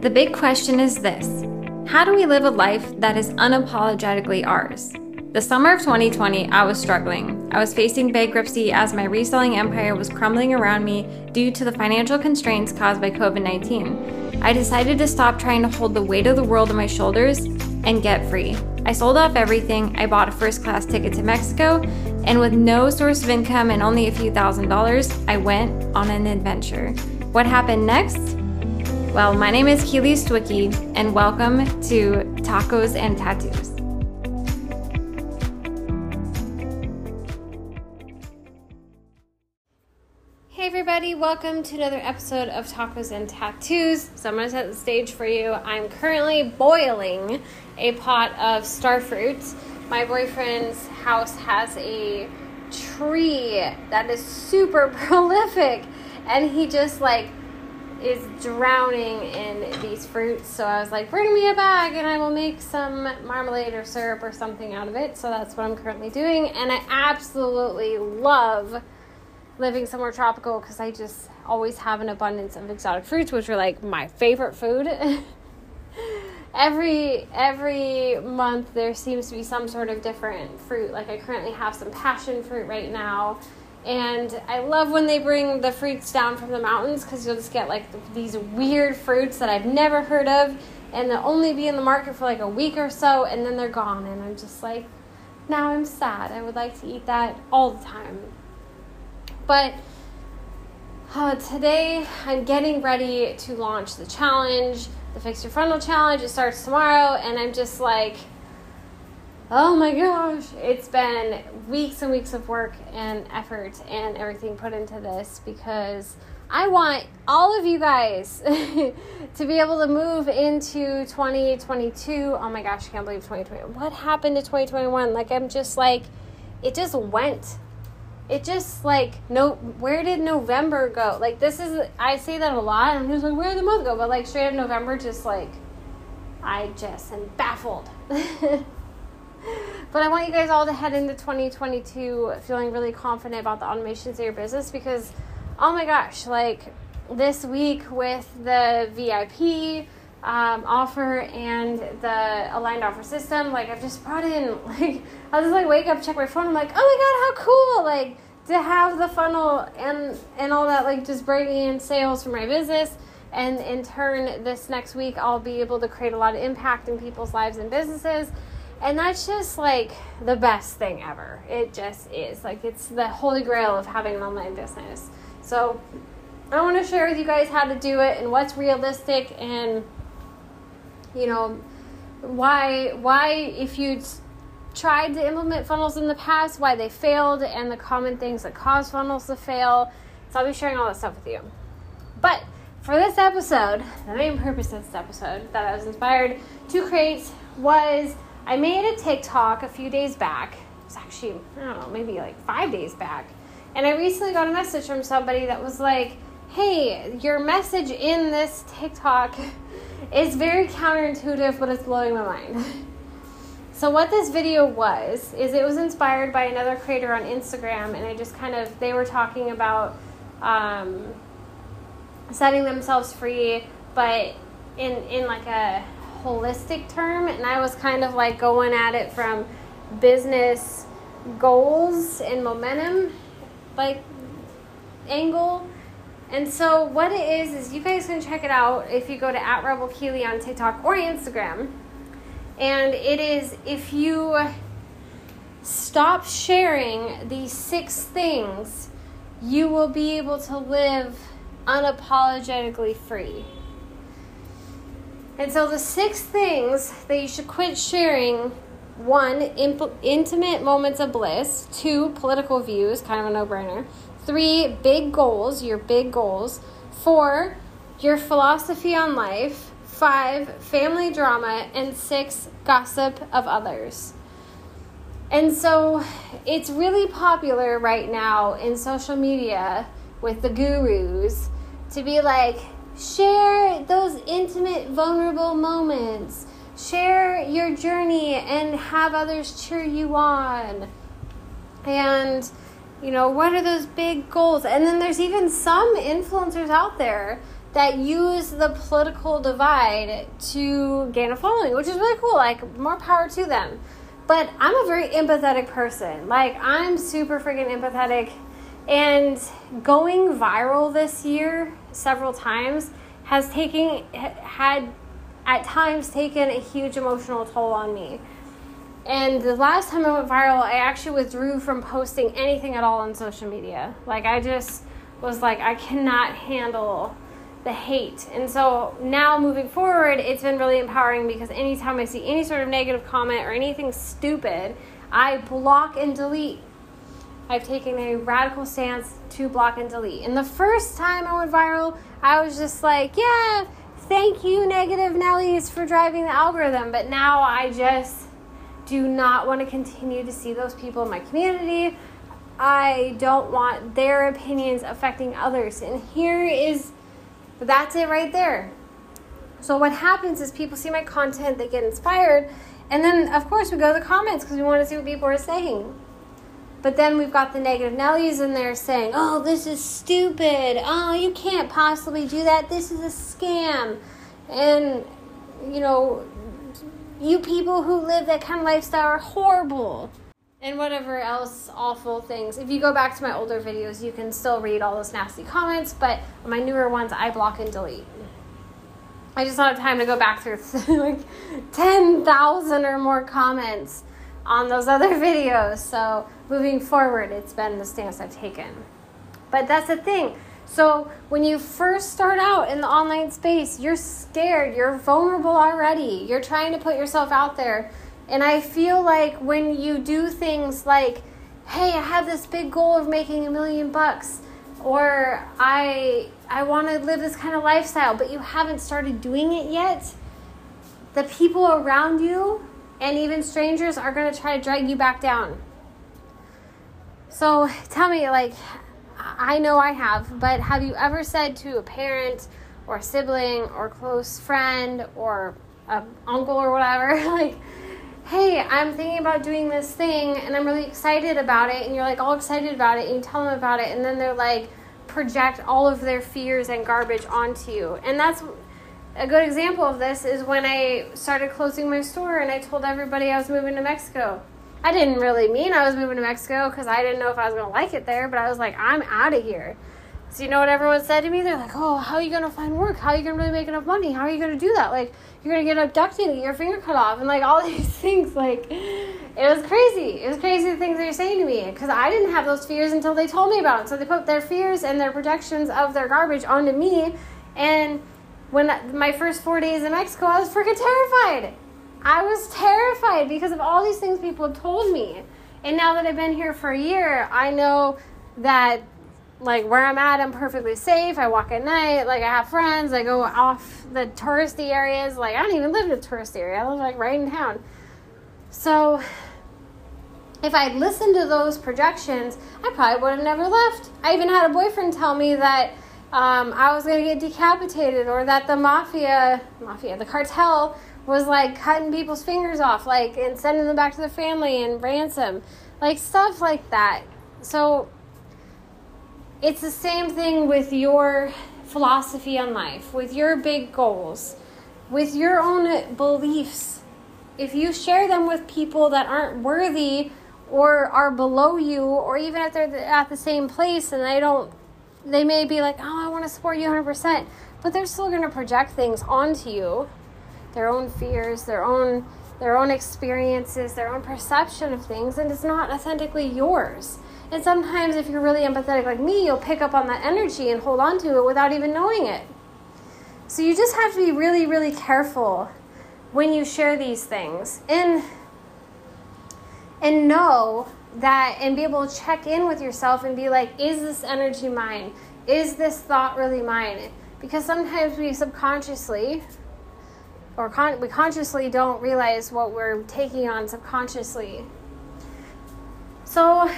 The big question is this How do we live a life that is unapologetically ours? The summer of 2020, I was struggling. I was facing bankruptcy as my reselling empire was crumbling around me due to the financial constraints caused by COVID 19. I decided to stop trying to hold the weight of the world on my shoulders and get free. I sold off everything. I bought a first class ticket to Mexico, and with no source of income and only a few thousand dollars, I went on an adventure. What happened next? Well, my name is Keely Stwicky, and welcome to Tacos and Tattoos. Hey, everybody, welcome to another episode of Tacos and Tattoos. So, I'm going to set the stage for you. I'm currently boiling a pot of starfruit. My boyfriend's house has a tree that is super prolific, and he just like is drowning in these fruits. So I was like, bring me a bag and I will make some marmalade or syrup or something out of it. So that's what I'm currently doing. And I absolutely love living somewhere tropical because I just always have an abundance of exotic fruits, which are like my favorite food. every every month there seems to be some sort of different fruit. Like I currently have some passion fruit right now and I love when they bring the fruits down from the mountains because you'll just get like these weird fruits that I've never heard of, and they'll only be in the market for like a week or so, and then they're gone. And I'm just like, now I'm sad. I would like to eat that all the time. But uh, today I'm getting ready to launch the challenge, the Fix Your Funnel Challenge. It starts tomorrow, and I'm just like, oh my gosh, it's been weeks and weeks of work and effort and everything put into this because I want all of you guys to be able to move into 2022. Oh my gosh, I can't believe 2020. What happened to 2021? Like, I'm just like, it just went. It just like no where did November go? Like this is I say that a lot I'm just like where did the month go? But like straight up November just like I just am baffled. but I want you guys all to head into 2022 feeling really confident about the automations of your business because, oh my gosh, like this week with the VIP um, offer and the aligned offer system, like I've just brought in, like, I'll just like wake up, check my phone, I'm like, oh my god, how cool! Like to have the funnel and and all that, like just bringing in sales for my business and in turn this next week i'll be able to create a lot of impact in people's lives and businesses and that's just like the best thing ever. It just is. Like it's the holy grail of having an online business. So I want to share with you guys how to do it and what's realistic and you know why why if you tried to implement funnels in the past, why they failed and the common things that cause funnels to fail. So I'll be sharing all that stuff with you. But for this episode, the main purpose of this episode that I was inspired to create was I made a TikTok a few days back. It was actually, I don't know, maybe like five days back. And I recently got a message from somebody that was like, hey, your message in this TikTok is very counterintuitive, but it's blowing my mind. So what this video was is it was inspired by another creator on Instagram, and I just kind of they were talking about um, setting themselves free, but in in like a holistic term, and I was kind of like going at it from business goals and momentum, like angle. And so what it is is you guys can check it out if you go to at Rebel Keely on TikTok or Instagram. And it is if you stop sharing these six things, you will be able to live unapologetically free. And so the six things that you should quit sharing one, imp- intimate moments of bliss. Two, political views, kind of a no brainer. Three, big goals, your big goals. Four, your philosophy on life. Five, family drama. And six, gossip of others. And so it's really popular right now in social media with the gurus to be like, Share those intimate, vulnerable moments. Share your journey and have others cheer you on. And, you know, what are those big goals? And then there's even some influencers out there that use the political divide to gain a following, which is really cool. Like, more power to them. But I'm a very empathetic person. Like, I'm super freaking empathetic. And going viral this year several times has taken, had at times taken a huge emotional toll on me. And the last time I went viral, I actually withdrew from posting anything at all on social media. Like, I just was like, I cannot handle the hate. And so now moving forward, it's been really empowering because anytime I see any sort of negative comment or anything stupid, I block and delete. I've taken a radical stance to block and delete. And the first time I went viral, I was just like, yeah, thank you, negative Nellies, for driving the algorithm. But now I just do not want to continue to see those people in my community. I don't want their opinions affecting others. And here is that's it right there. So what happens is people see my content, they get inspired, and then of course we go to the comments because we want to see what people are saying. But then we've got the negative Nellies in there saying, "Oh, this is stupid. Oh, you can't possibly do that. This is a scam." And you know, you people who live that kind of lifestyle are horrible and whatever else awful things. If you go back to my older videos, you can still read all those nasty comments, but my newer ones, I block and delete. I just don't have time to go back through like 10,000 or more comments on those other videos. So moving forward, it's been the stance I've taken. But that's the thing. So when you first start out in the online space, you're scared, you're vulnerable already. You're trying to put yourself out there and I feel like when you do things like, hey, I have this big goal of making a million bucks, or I I want to live this kind of lifestyle, but you haven't started doing it yet, the people around you and even strangers are going to try to drag you back down. So tell me, like, I know I have, but have you ever said to a parent or a sibling or close friend or a uncle or whatever, like, hey, I'm thinking about doing this thing and I'm really excited about it, and you're like all excited about it, and you tell them about it, and then they're like project all of their fears and garbage onto you. And that's a good example of this is when I started closing my store and I told everybody I was moving to Mexico. I didn't really mean I was moving to Mexico because I didn't know if I was going to like it there, but I was like, I'm out of here. So you know what everyone said to me? They're like, "Oh, how are you gonna find work? How are you gonna really make enough money? How are you gonna do that? Like, you're gonna get abducted your finger cut off, and like all these things. Like, it was crazy. It was crazy the things they were saying to me because I didn't have those fears until they told me about it. So they put their fears and their projections of their garbage onto me, and when my first four days in Mexico, I was freaking terrified. I was terrified because of all these things people told me. And now that I've been here for a year, I know that like where I'm at, I'm perfectly safe. I walk at night. Like I have friends. I go off the touristy areas. Like I don't even live in a tourist area. I live like right in town. So if I'd listened to those projections, I probably would have never left. I even had a boyfriend tell me that um, I was going to get decapitated or that the mafia, mafia, the cartel was like cutting people's fingers off, like and sending them back to their family and ransom, like stuff like that. So it's the same thing with your philosophy on life, with your big goals, with your own beliefs. If you share them with people that aren't worthy or are below you, or even if they're at the same place and they don't, they may be like, oh, I want to support you 100%, but they're still going to project things onto you their own fears, their own their own experiences, their own perception of things, and it's not authentically yours. And sometimes, if you're really empathetic like me, you'll pick up on that energy and hold on to it without even knowing it. So you just have to be really, really careful when you share these things and and know that and be able to check in with yourself and be like, is this energy mine? Is this thought really mine? Because sometimes we subconsciously or con- we consciously don't realize what we're taking on subconsciously. So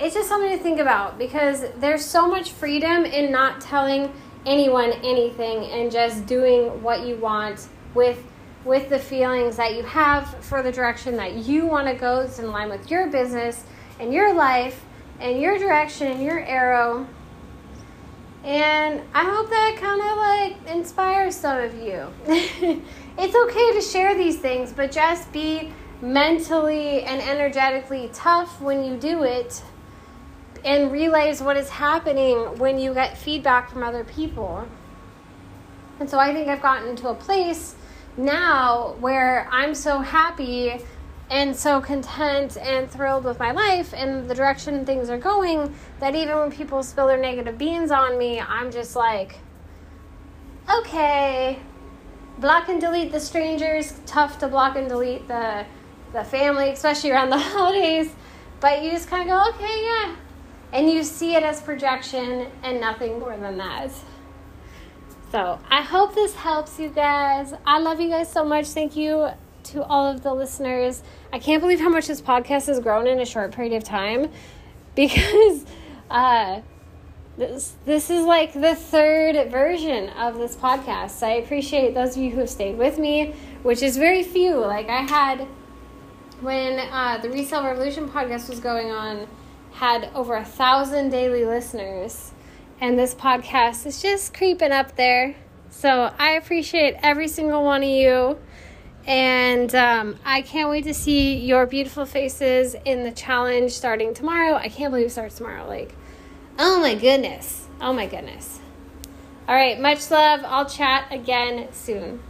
it's just something to think about because there's so much freedom in not telling anyone anything and just doing what you want with with the feelings that you have for the direction that you want to go that's in line with your business and your life and your direction and your arrow And I hope that kind of like inspires some of you. it's okay to share these things, but just be mentally and energetically tough when you do it and realize what is happening when you get feedback from other people. And so I think I've gotten to a place now where I'm so happy and so content and thrilled with my life and the direction things are going that even when people spill their negative beans on me, I'm just like, okay, block and delete the strangers. Tough to block and delete the the family, especially around the holidays. But you just kind of go, okay, yeah, and you see it as projection and nothing more than that. So I hope this helps you guys. I love you guys so much. Thank you to all of the listeners. I can't believe how much this podcast has grown in a short period of time because uh, this this is like the third version of this podcast. So I appreciate those of you who have stayed with me, which is very few. Like I had when uh, the Resale Revolution podcast was going on, had over a thousand daily listeners, and this podcast is just creeping up there. So I appreciate every single one of you. And um, I can't wait to see your beautiful faces in the challenge starting tomorrow. I can't believe it starts tomorrow. Like, oh my goodness. Oh my goodness. All right, much love. I'll chat again soon.